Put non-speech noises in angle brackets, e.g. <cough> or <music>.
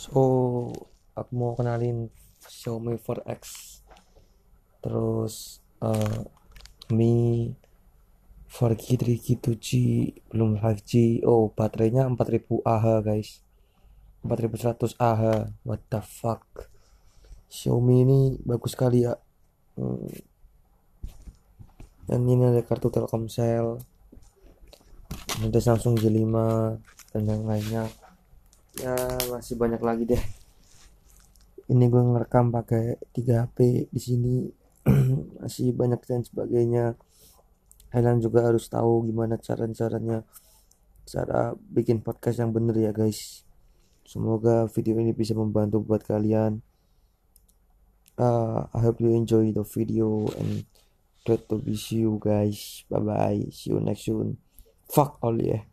So aku mau kenalin Xiaomi 4X terus uh, Mi 4G 3G 2G belum 5G oh baterainya 4000 Ah guys. 4100 Ah what the fuck? Xiaomi ini bagus sekali ya. Hmm. dan ini ada kartu Telkomsel. Ada Samsung J5 dan yang lainnya ya masih banyak lagi deh. Ini gue ngerekam pakai 3 HP di sini. <clears throat> Masih banyak dan sebagainya. Kalian juga harus tahu gimana cara-caranya. Cara bikin podcast yang bener ya guys. Semoga video ini bisa membantu buat kalian. Uh, I hope you enjoy the video and glad to be see you guys. Bye bye see you next soon. Fuck all yeah